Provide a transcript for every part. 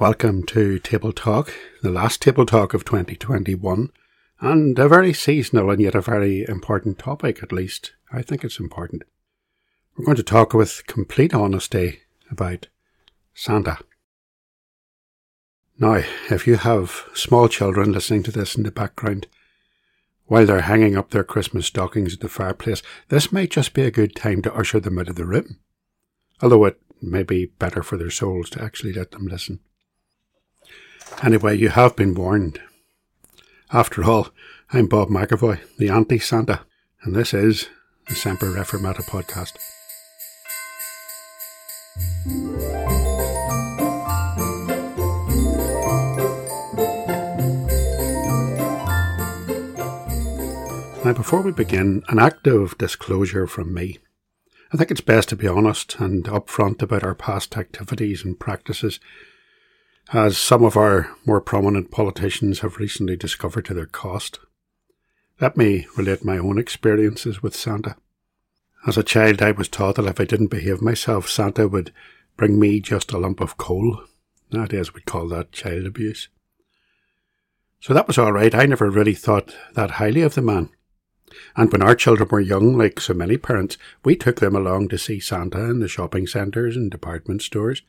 Welcome to Table Talk, the last Table Talk of 2021, and a very seasonal and yet a very important topic, at least. I think it's important. We're going to talk with complete honesty about Santa. Now, if you have small children listening to this in the background, while they're hanging up their Christmas stockings at the fireplace, this might just be a good time to usher them out of the room. Although it may be better for their souls to actually let them listen. Anyway, you have been warned. After all, I'm Bob McAvoy, the anti Santa, and this is the Semper Reformata podcast. Now, before we begin, an act of disclosure from me. I think it's best to be honest and upfront about our past activities and practices as some of our more prominent politicians have recently discovered to their cost. Let me relate my own experiences with Santa. As a child, I was taught that if I didn't behave myself, Santa would bring me just a lump of coal. Nowadays, we call that child abuse. So that was all right. I never really thought that highly of the man. And when our children were young, like so many parents, we took them along to see Santa in the shopping centres and department stores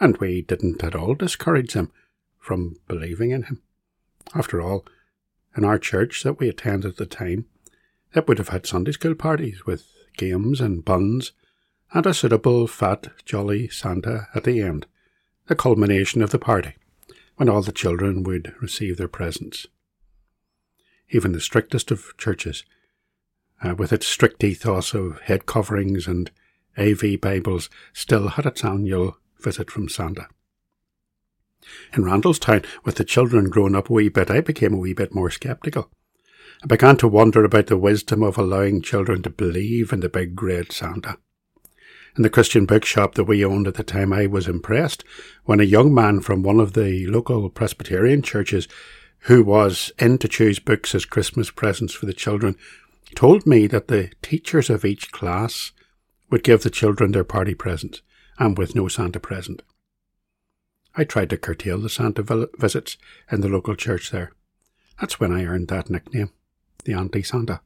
and we didn't at all discourage them from believing in him. After all, in our church that we attended at the time, it would have had Sunday school parties with games and buns and a suitable fat, jolly Santa at the end, the culmination of the party, when all the children would receive their presents. Even the strictest of churches, uh, with its strict ethos of head coverings and AV Bibles, still had its annual visit from Santa. In Randallstown, with the children growing up a wee bit, I became a wee bit more sceptical. I began to wonder about the wisdom of allowing children to believe in the big great Santa. In the Christian bookshop that we owned at the time, I was impressed when a young man from one of the local Presbyterian churches, who was in to choose books as Christmas presents for the children, told me that the teachers of each class would give the children their party presents and with no Santa present. I tried to curtail the Santa visits in the local church there. That's when I earned that nickname, the Anti Santa.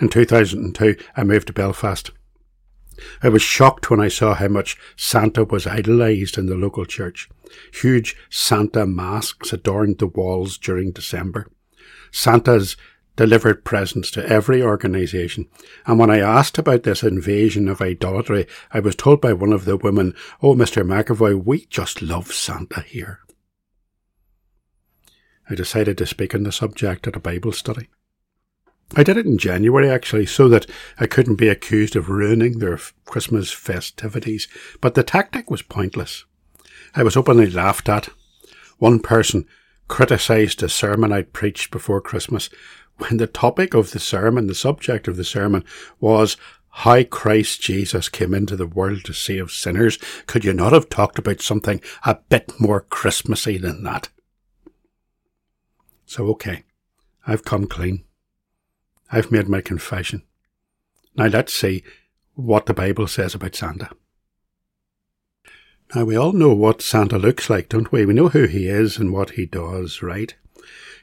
In 2002, I moved to Belfast. I was shocked when I saw how much Santa was idolised in the local church. Huge Santa masks adorned the walls during December. Santa's delivered presents to every organisation, and when I asked about this invasion of idolatry, I was told by one of the women, Oh, Mr. McAvoy, we just love Santa here. I decided to speak on the subject at a Bible study. I did it in January, actually, so that I couldn't be accused of ruining their Christmas festivities, but the tactic was pointless. I was openly laughed at. One person criticised a sermon I'd preached before Christmas when the topic of the sermon, the subject of the sermon was how Christ Jesus came into the world to save sinners, could you not have talked about something a bit more Christmassy than that? So, okay, I've come clean. I've made my confession. Now let's see what the Bible says about Santa. Now, we all know what Santa looks like, don't we? We know who he is and what he does, right?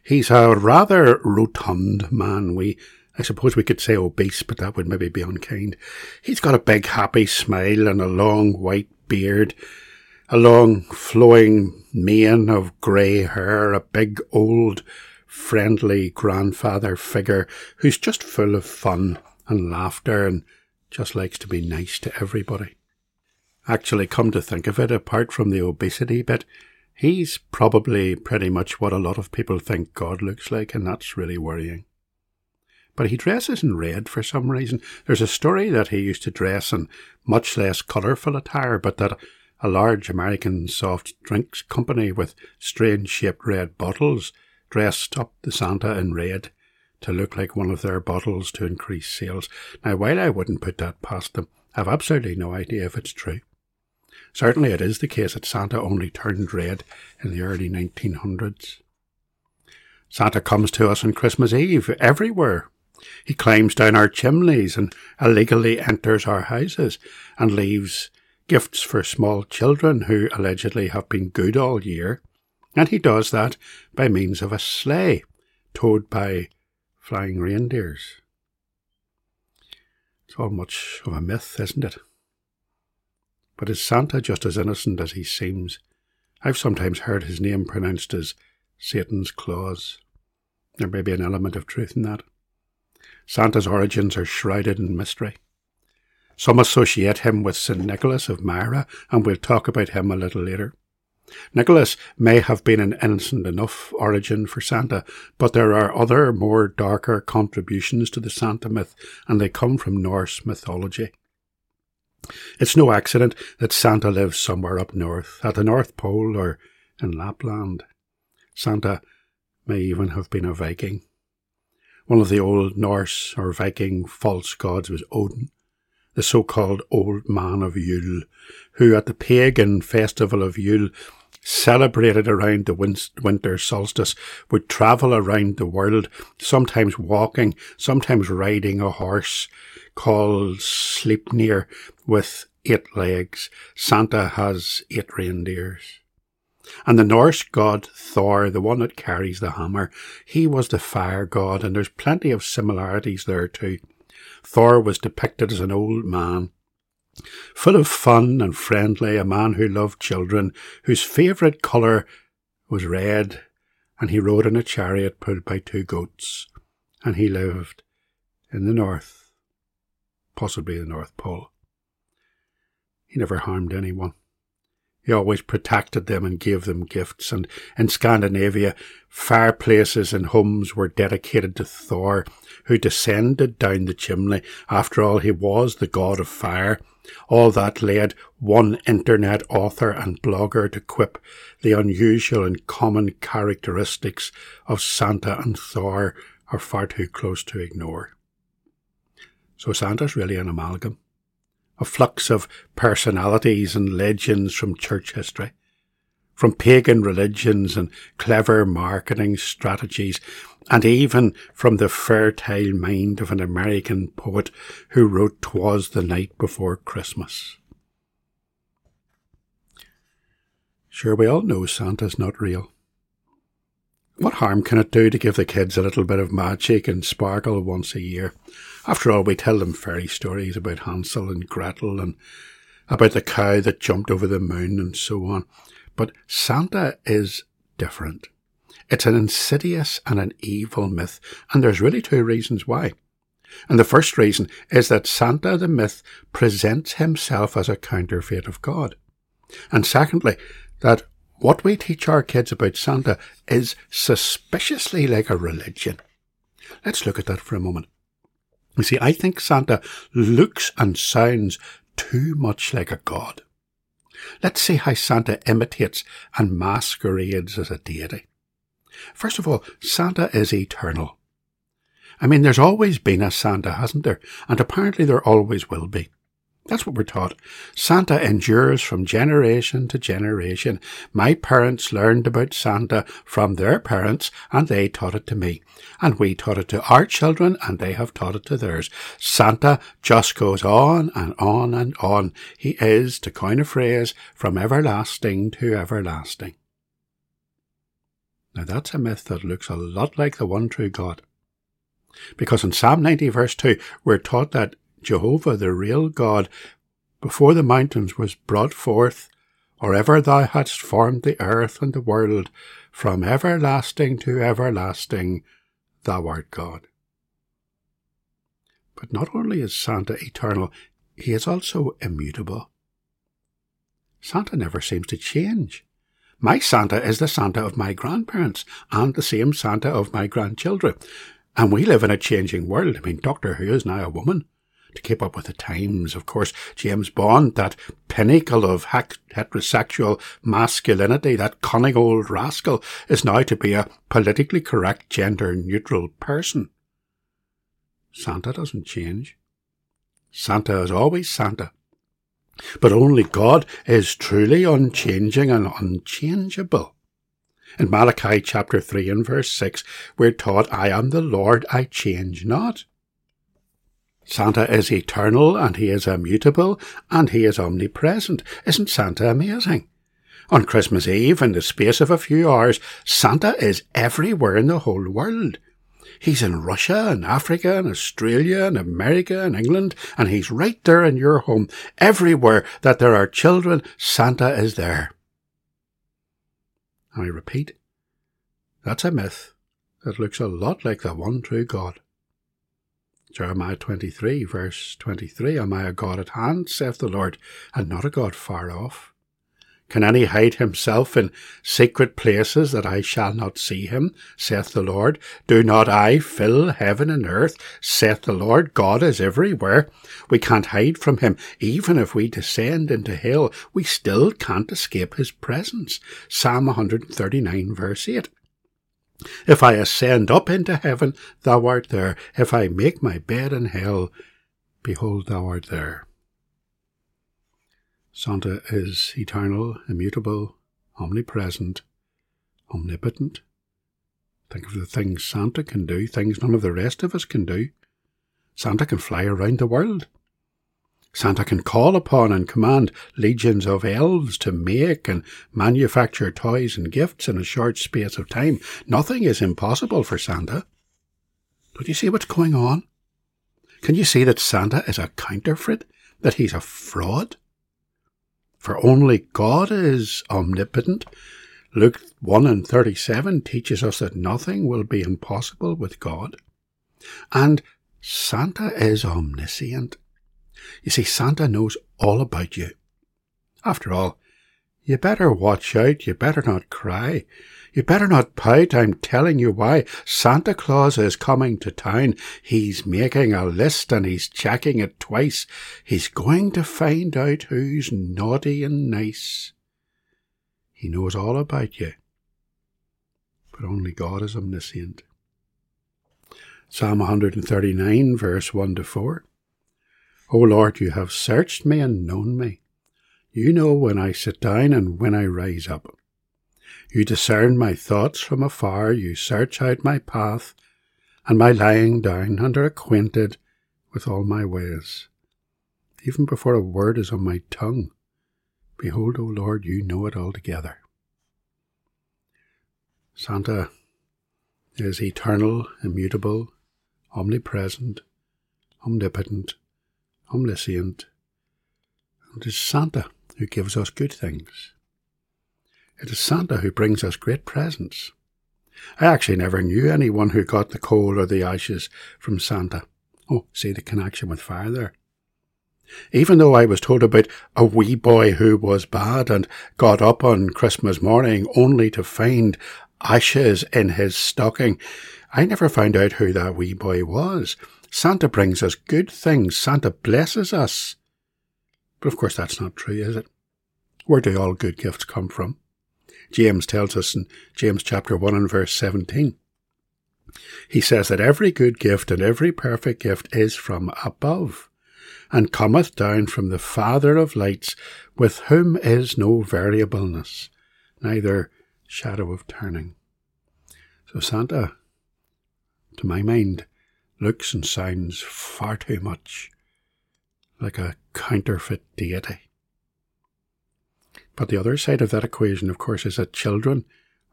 He's a rather rotund man. We, I suppose we could say obese, but that would maybe be unkind. He's got a big happy smile and a long white beard, a long flowing mane of grey hair, a big old friendly grandfather figure who's just full of fun and laughter and just likes to be nice to everybody. Actually, come to think of it, apart from the obesity bit, He's probably pretty much what a lot of people think God looks like, and that's really worrying. But he dresses in red for some reason. There's a story that he used to dress in much less colourful attire, but that a large American soft drinks company with strange shaped red bottles dressed up the Santa in red to look like one of their bottles to increase sales. Now, while I wouldn't put that past them, I've absolutely no idea if it's true. Certainly it is the case that Santa only turned red in the early 1900s. Santa comes to us on Christmas Eve everywhere. He climbs down our chimneys and illegally enters our houses and leaves gifts for small children who allegedly have been good all year, and he does that by means of a sleigh towed by flying reindeers. It's all much of a myth, isn't it? But is Santa just as innocent as he seems? I've sometimes heard his name pronounced as Satan's Claws. There may be an element of truth in that. Santa's origins are shrouded in mystery. Some associate him with St. Nicholas of Myra, and we'll talk about him a little later. Nicholas may have been an innocent enough origin for Santa, but there are other, more darker contributions to the Santa myth, and they come from Norse mythology. It's no accident that Santa lives somewhere up north, at the North Pole or in Lapland. Santa may even have been a Viking. One of the old Norse or Viking false gods was Odin, the so called Old Man of Yule, who at the pagan festival of Yule, celebrated around the winter solstice, would travel around the world, sometimes walking, sometimes riding a horse called Sleipnir with eight legs. Santa has eight reindeers. And the Norse god Thor, the one that carries the hammer, he was the fire god, and there's plenty of similarities there too. Thor was depicted as an old man, full of fun and friendly, a man who loved children, whose favourite colour was red, and he rode in a chariot pulled by two goats, and he lived in the north, possibly the North Pole. He never harmed anyone. He always protected them and gave them gifts. And in Scandinavia, fireplaces and homes were dedicated to Thor, who descended down the chimney. After all, he was the god of fire. All that led one internet author and blogger to quip the unusual and common characteristics of Santa and Thor are far too close to ignore. So Santa's really an amalgam a flux of personalities and legends from church history, from pagan religions and clever marketing strategies, and even from the fertile mind of an American poet who wrote Twas the Night Before Christmas. Sure, we all know Santa's not real. What harm can it do to give the kids a little bit of magic and sparkle once a year? After all, we tell them fairy stories about Hansel and Gretel and about the cow that jumped over the moon and so on. But Santa is different. It's an insidious and an evil myth, and there's really two reasons why. And the first reason is that Santa the myth presents himself as a counterfeit of God. And secondly, that what we teach our kids about Santa is suspiciously like a religion. Let's look at that for a moment. You see, I think Santa looks and sounds too much like a god. Let's see how Santa imitates and masquerades as a deity. First of all, Santa is eternal. I mean, there's always been a Santa, hasn't there? And apparently there always will be. That's what we're taught. Santa endures from generation to generation. My parents learned about Santa from their parents and they taught it to me. And we taught it to our children and they have taught it to theirs. Santa just goes on and on and on. He is, to coin a phrase, from everlasting to everlasting. Now that's a myth that looks a lot like the one true God. Because in Psalm 90 verse 2, we're taught that Jehovah, the real God, before the mountains was brought forth, or ever thou hadst formed the earth and the world, from everlasting to everlasting, thou art God. But not only is Santa eternal, he is also immutable. Santa never seems to change. My Santa is the Santa of my grandparents and the same Santa of my grandchildren. And we live in a changing world. I mean, Doctor Who is now a woman to keep up with the times. Of course, James Bond, that pinnacle of heterosexual masculinity, that cunning old rascal, is now to be a politically correct gender neutral person. Santa doesn't change. Santa is always Santa. But only God is truly unchanging and unchangeable. In Malachi chapter 3 and verse 6, we're taught, I am the Lord, I change not. Santa is eternal and he is immutable and he is omnipresent. Isn't Santa amazing? On Christmas Eve, in the space of a few hours, Santa is everywhere in the whole world. He's in Russia and Africa and Australia and America and England, and he's right there in your home. Everywhere that there are children, Santa is there. I repeat, that's a myth that looks a lot like the one true God. Jeremiah 23, verse 23 Am I a God at hand, saith the Lord, and not a God far off? Can any hide himself in secret places that I shall not see him, saith the Lord? Do not I fill heaven and earth, saith the Lord? God is everywhere. We can't hide from him. Even if we descend into hell, we still can't escape his presence. Psalm 139, verse 8. If I ascend up into heaven, thou art there. If I make my bed in hell, behold, thou art there. Santa is eternal, immutable, omnipresent, omnipotent. Think of the things Santa can do, things none of the rest of us can do. Santa can fly around the world. Santa can call upon and command legions of elves to make and manufacture toys and gifts in a short space of time. Nothing is impossible for Santa. Don't you see what's going on? Can you see that Santa is a counterfeit? That he's a fraud? for only God is omnipotent. Luke 1 and 37 teaches us that nothing will be impossible with God. And Santa is omniscient. You see, Santa knows all about you. After all, you better watch out, you better not cry. You better not pout, I'm telling you why. Santa Claus is coming to town. He's making a list and he's checking it twice. He's going to find out who's naughty and nice. He knows all about you. But only God is omniscient. Psalm 139, verse 1 to 4. O Lord, you have searched me and known me. You know when I sit down and when I rise up. You discern my thoughts from afar, you search out my path, and my lying down, and are acquainted with all my ways. Even before a word is on my tongue, behold, O Lord, you know it altogether. Santa is eternal, immutable, omnipresent, omnipotent, omniscient, it is Santa who gives us good things. It is Santa who brings us great presents. I actually never knew anyone who got the coal or the ashes from Santa. Oh, see the connection with fire there. Even though I was told about a wee boy who was bad and got up on Christmas morning only to find ashes in his stocking, I never found out who that wee boy was. Santa brings us good things. Santa blesses us. But of course that's not true, is it? Where do all good gifts come from? James tells us in James chapter 1 and verse 17. He says that every good gift and every perfect gift is from above, and cometh down from the Father of lights, with whom is no variableness, neither shadow of turning. So Santa, to my mind, looks and sounds far too much like a counterfeit deity. But the other side of that equation, of course, is that children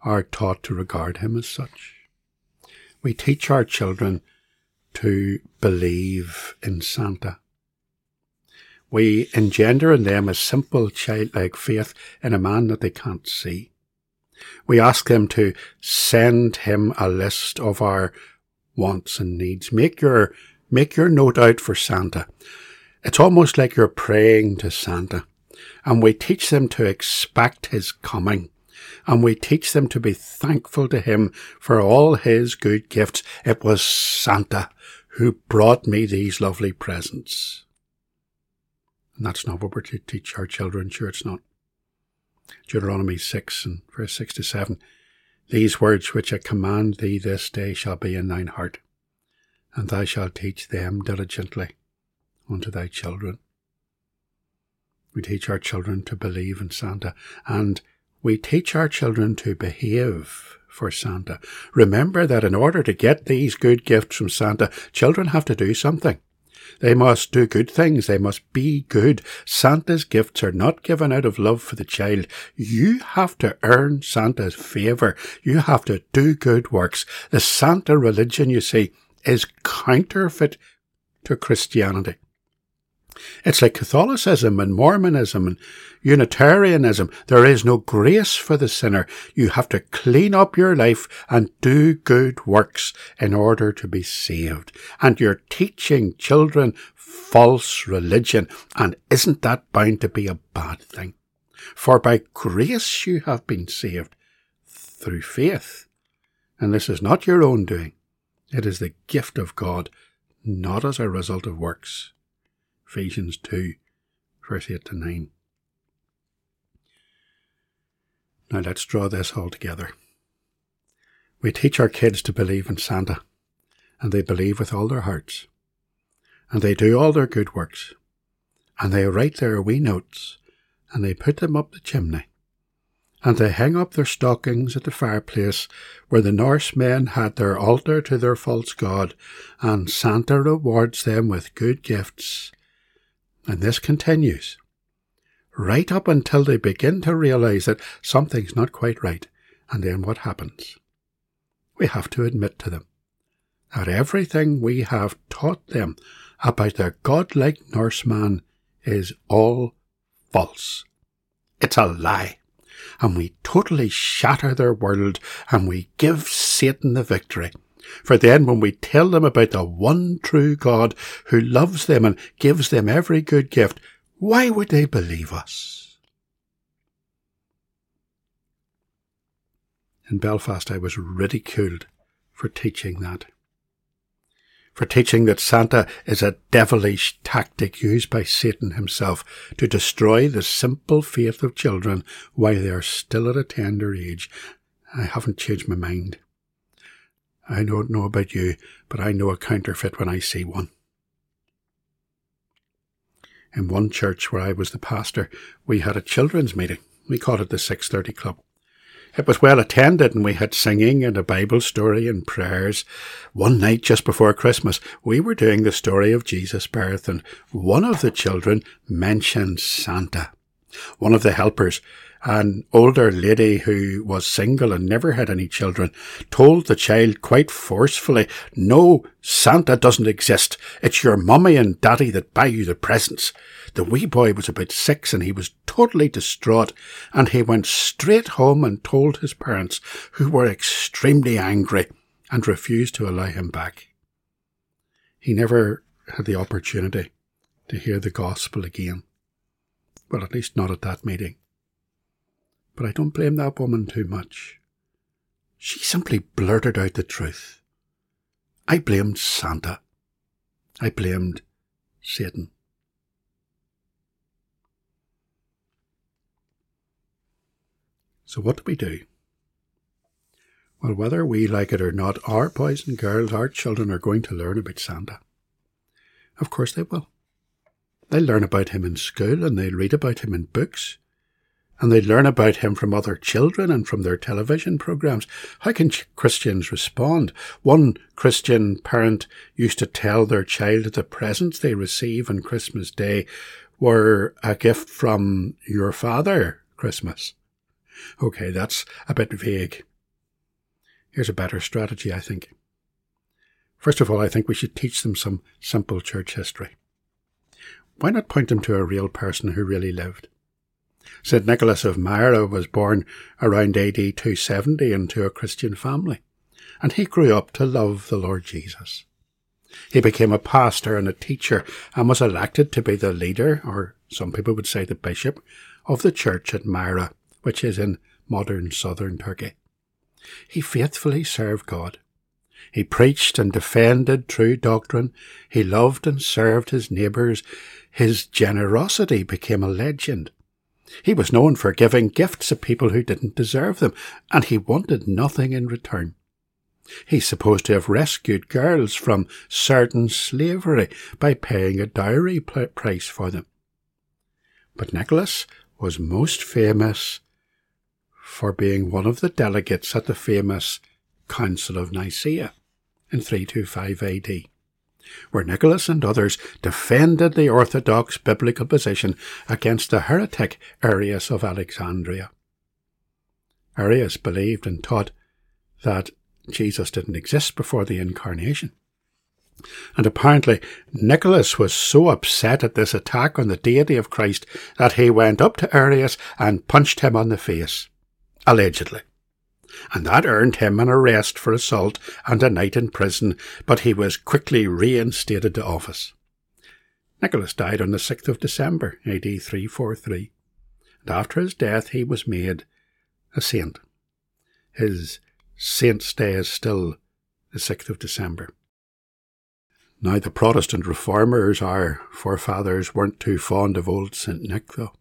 are taught to regard him as such. We teach our children to believe in Santa. We engender in them a simple childlike faith in a man that they can't see. We ask them to send him a list of our wants and needs. Make your, make your note out for Santa. It's almost like you're praying to Santa and we teach them to expect his coming. And we teach them to be thankful to him for all his good gifts. It was Santa who brought me these lovely presents. And that's not what we're to teach our children. Sure, it's not. Deuteronomy 6 and verse 6 to 7. These words which I command thee this day shall be in thine heart, and thou shalt teach them diligently unto thy children. We teach our children to believe in Santa and we teach our children to behave for Santa. Remember that in order to get these good gifts from Santa, children have to do something. They must do good things. They must be good. Santa's gifts are not given out of love for the child. You have to earn Santa's favour. You have to do good works. The Santa religion, you see, is counterfeit to Christianity. It's like Catholicism and Mormonism and Unitarianism. There is no grace for the sinner. You have to clean up your life and do good works in order to be saved. And you're teaching children false religion. And isn't that bound to be a bad thing? For by grace you have been saved through faith. And this is not your own doing. It is the gift of God, not as a result of works. Ephesians 2, verse 8 to 9. Now let's draw this all together. We teach our kids to believe in Santa, and they believe with all their hearts, and they do all their good works, and they write their wee notes, and they put them up the chimney, and they hang up their stockings at the fireplace where the Norsemen had their altar to their false god, and Santa rewards them with good gifts. And this continues right up until they begin to realize that something's not quite right. And then what happens? We have to admit to them that everything we have taught them about the godlike Norseman is all false. It's a lie. And we totally shatter their world and we give Satan the victory. For then, when we tell them about the one true God who loves them and gives them every good gift, why would they believe us? In Belfast, I was ridiculed for teaching that. For teaching that Santa is a devilish tactic used by Satan himself to destroy the simple faith of children while they are still at a tender age. I haven't changed my mind. I don't know about you, but I know a counterfeit when I see one in one church where I was the pastor, we had a children's meeting. We called it the 630 Club. It was well attended and we had singing and a Bible story and prayers. One night just before Christmas, we were doing the story of Jesus' birth and one of the children mentioned Santa. One of the helpers an older lady who was single and never had any children told the child quite forcefully, No, Santa doesn't exist. It's your mummy and daddy that buy you the presents. The wee boy was about six and he was totally distraught and he went straight home and told his parents, who were extremely angry and refused to allow him back. He never had the opportunity to hear the gospel again. Well, at least not at that meeting. But I don't blame that woman too much. She simply blurted out the truth. I blamed Santa. I blamed Satan. So what do we do? Well, whether we like it or not, our boys and girls, our children are going to learn about Santa. Of course they will. They'll learn about him in school and they'll read about him in books and they learn about him from other children and from their television programs. How can Christians respond? One Christian parent used to tell their child that the presents they receive on Christmas Day were a gift from your father, Christmas. Okay, that's a bit vague. Here's a better strategy, I think. First of all, I think we should teach them some simple church history. Why not point them to a real person who really lived? St. Nicholas of Myra was born around AD 270 into a Christian family, and he grew up to love the Lord Jesus. He became a pastor and a teacher and was elected to be the leader, or some people would say the bishop, of the church at Myra, which is in modern southern Turkey. He faithfully served God. He preached and defended true doctrine. He loved and served his neighbours. His generosity became a legend. He was known for giving gifts to people who didn't deserve them, and he wanted nothing in return. He's supposed to have rescued girls from certain slavery by paying a dowry price for them. But Nicholas was most famous for being one of the delegates at the famous Council of Nicaea in 325 AD. Where Nicholas and others defended the orthodox biblical position against the heretic Arius of Alexandria. Arius believed and taught that Jesus didn't exist before the incarnation. And apparently, Nicholas was so upset at this attack on the deity of Christ that he went up to Arius and punched him on the face, allegedly. And that earned him an arrest for assault and a night in prison, but he was quickly reinstated to office. Nicholas died on the 6th of December, AD 343, and after his death he was made a saint. His saint's day is still the 6th of December. Now, the Protestant reformers, our forefathers, weren't too fond of old St. Nick, though.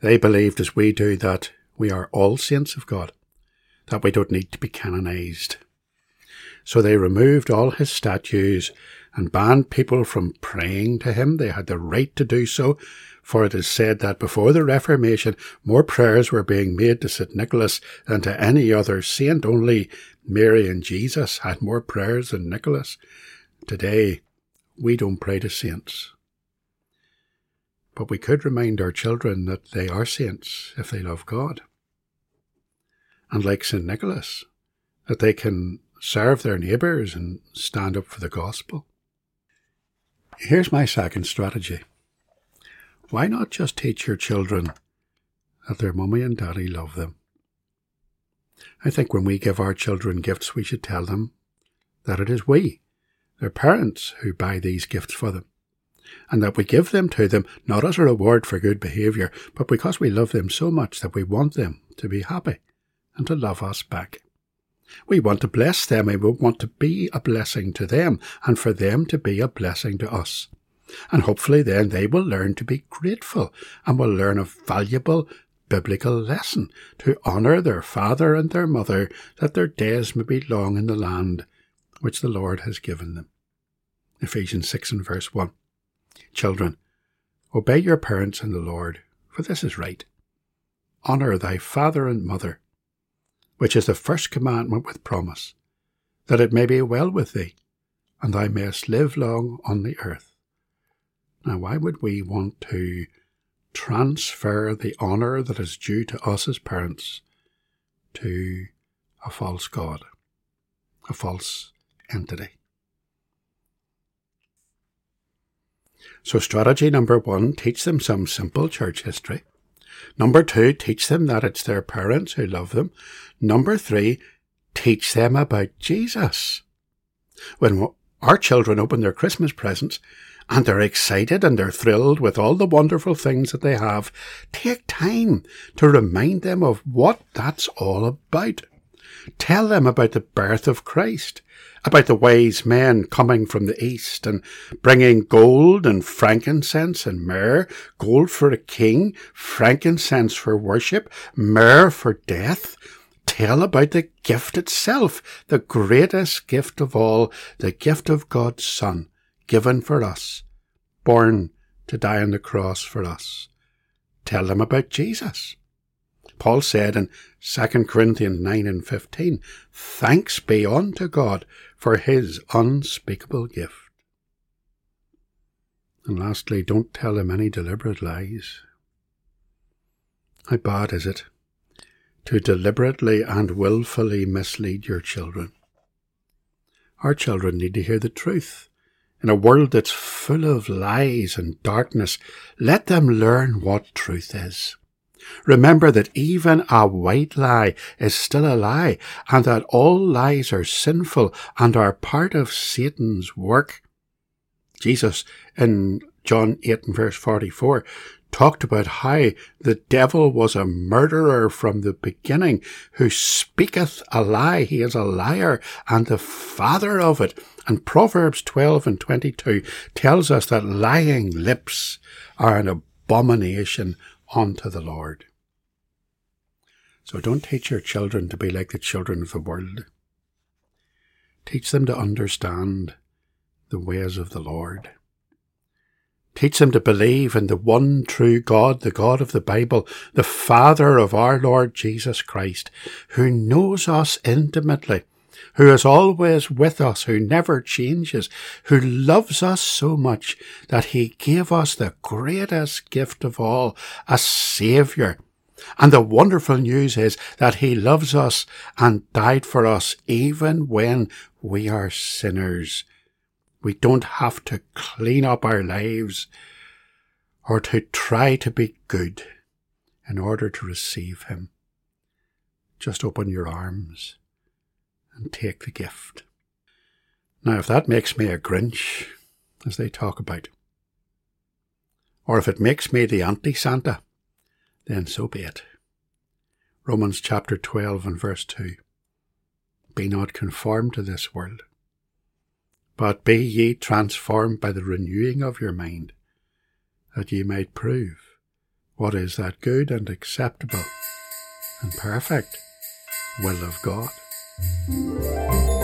They believed, as we do, that we are all saints of God, that we don't need to be canonized. So they removed all his statues and banned people from praying to him. They had the right to do so, for it is said that before the Reformation, more prayers were being made to St. Nicholas than to any other saint. Only Mary and Jesus had more prayers than Nicholas. Today, we don't pray to saints. But we could remind our children that they are saints if they love God. And like St. Nicholas, that they can serve their neighbours and stand up for the gospel. Here's my second strategy. Why not just teach your children that their mummy and daddy love them? I think when we give our children gifts, we should tell them that it is we their parents who buy these gifts for them, and that we give them to them not as a reward for good behaviour, but because we love them so much that we want them to be happy and to love us back. We want to bless them and we want to be a blessing to them and for them to be a blessing to us. And hopefully then they will learn to be grateful and will learn a valuable biblical lesson to honour their father and their mother that their days may be long in the land which the Lord has given them. Ephesians 6 and verse 1. Children, obey your parents in the Lord, for this is right. Honour thy father and mother, which is the first commandment with promise, that it may be well with thee, and thou mayest live long on the earth. Now, why would we want to transfer the honour that is due to us as parents to a false God, a false entity. So, strategy number one teach them some simple church history. Number two, teach them that it's their parents who love them. Number three, teach them about Jesus. When our children open their Christmas presents and they're excited and they're thrilled with all the wonderful things that they have, take time to remind them of what that's all about. Tell them about the birth of Christ about the wise men coming from the east and bringing gold and frankincense and myrrh, gold for a king, frankincense for worship, myrrh for death. Tell about the gift itself, the greatest gift of all, the gift of God's Son, given for us, born to die on the cross for us. Tell them about Jesus. Paul said in 2 Corinthians 9 and 15, Thanks be unto God for his unspeakable gift. And lastly, don't tell them any deliberate lies. How bad is it to deliberately and wilfully mislead your children? Our children need to hear the truth. In a world that's full of lies and darkness, let them learn what truth is. Remember that even a white lie is still a lie, and that all lies are sinful and are part of Satan's work. Jesus in John 8 and verse 44 talked about how the devil was a murderer from the beginning, who speaketh a lie. He is a liar and the father of it. And Proverbs 12 and 22 tells us that lying lips are an abomination unto the Lord. So don't teach your children to be like the children of the world. Teach them to understand the ways of the Lord. Teach them to believe in the one true God, the God of the Bible, the Father of our Lord Jesus Christ, who knows us intimately who is always with us, who never changes, who loves us so much that he gave us the greatest gift of all, a Saviour. And the wonderful news is that he loves us and died for us even when we are sinners. We don't have to clean up our lives or to try to be good in order to receive him. Just open your arms and take the gift. Now, if that makes me a Grinch, as they talk about, or if it makes me the anti Santa, then so be it. Romans chapter 12 and verse 2. Be not conformed to this world, but be ye transformed by the renewing of your mind, that ye might prove what is that good and acceptable and perfect will of God. Thank you.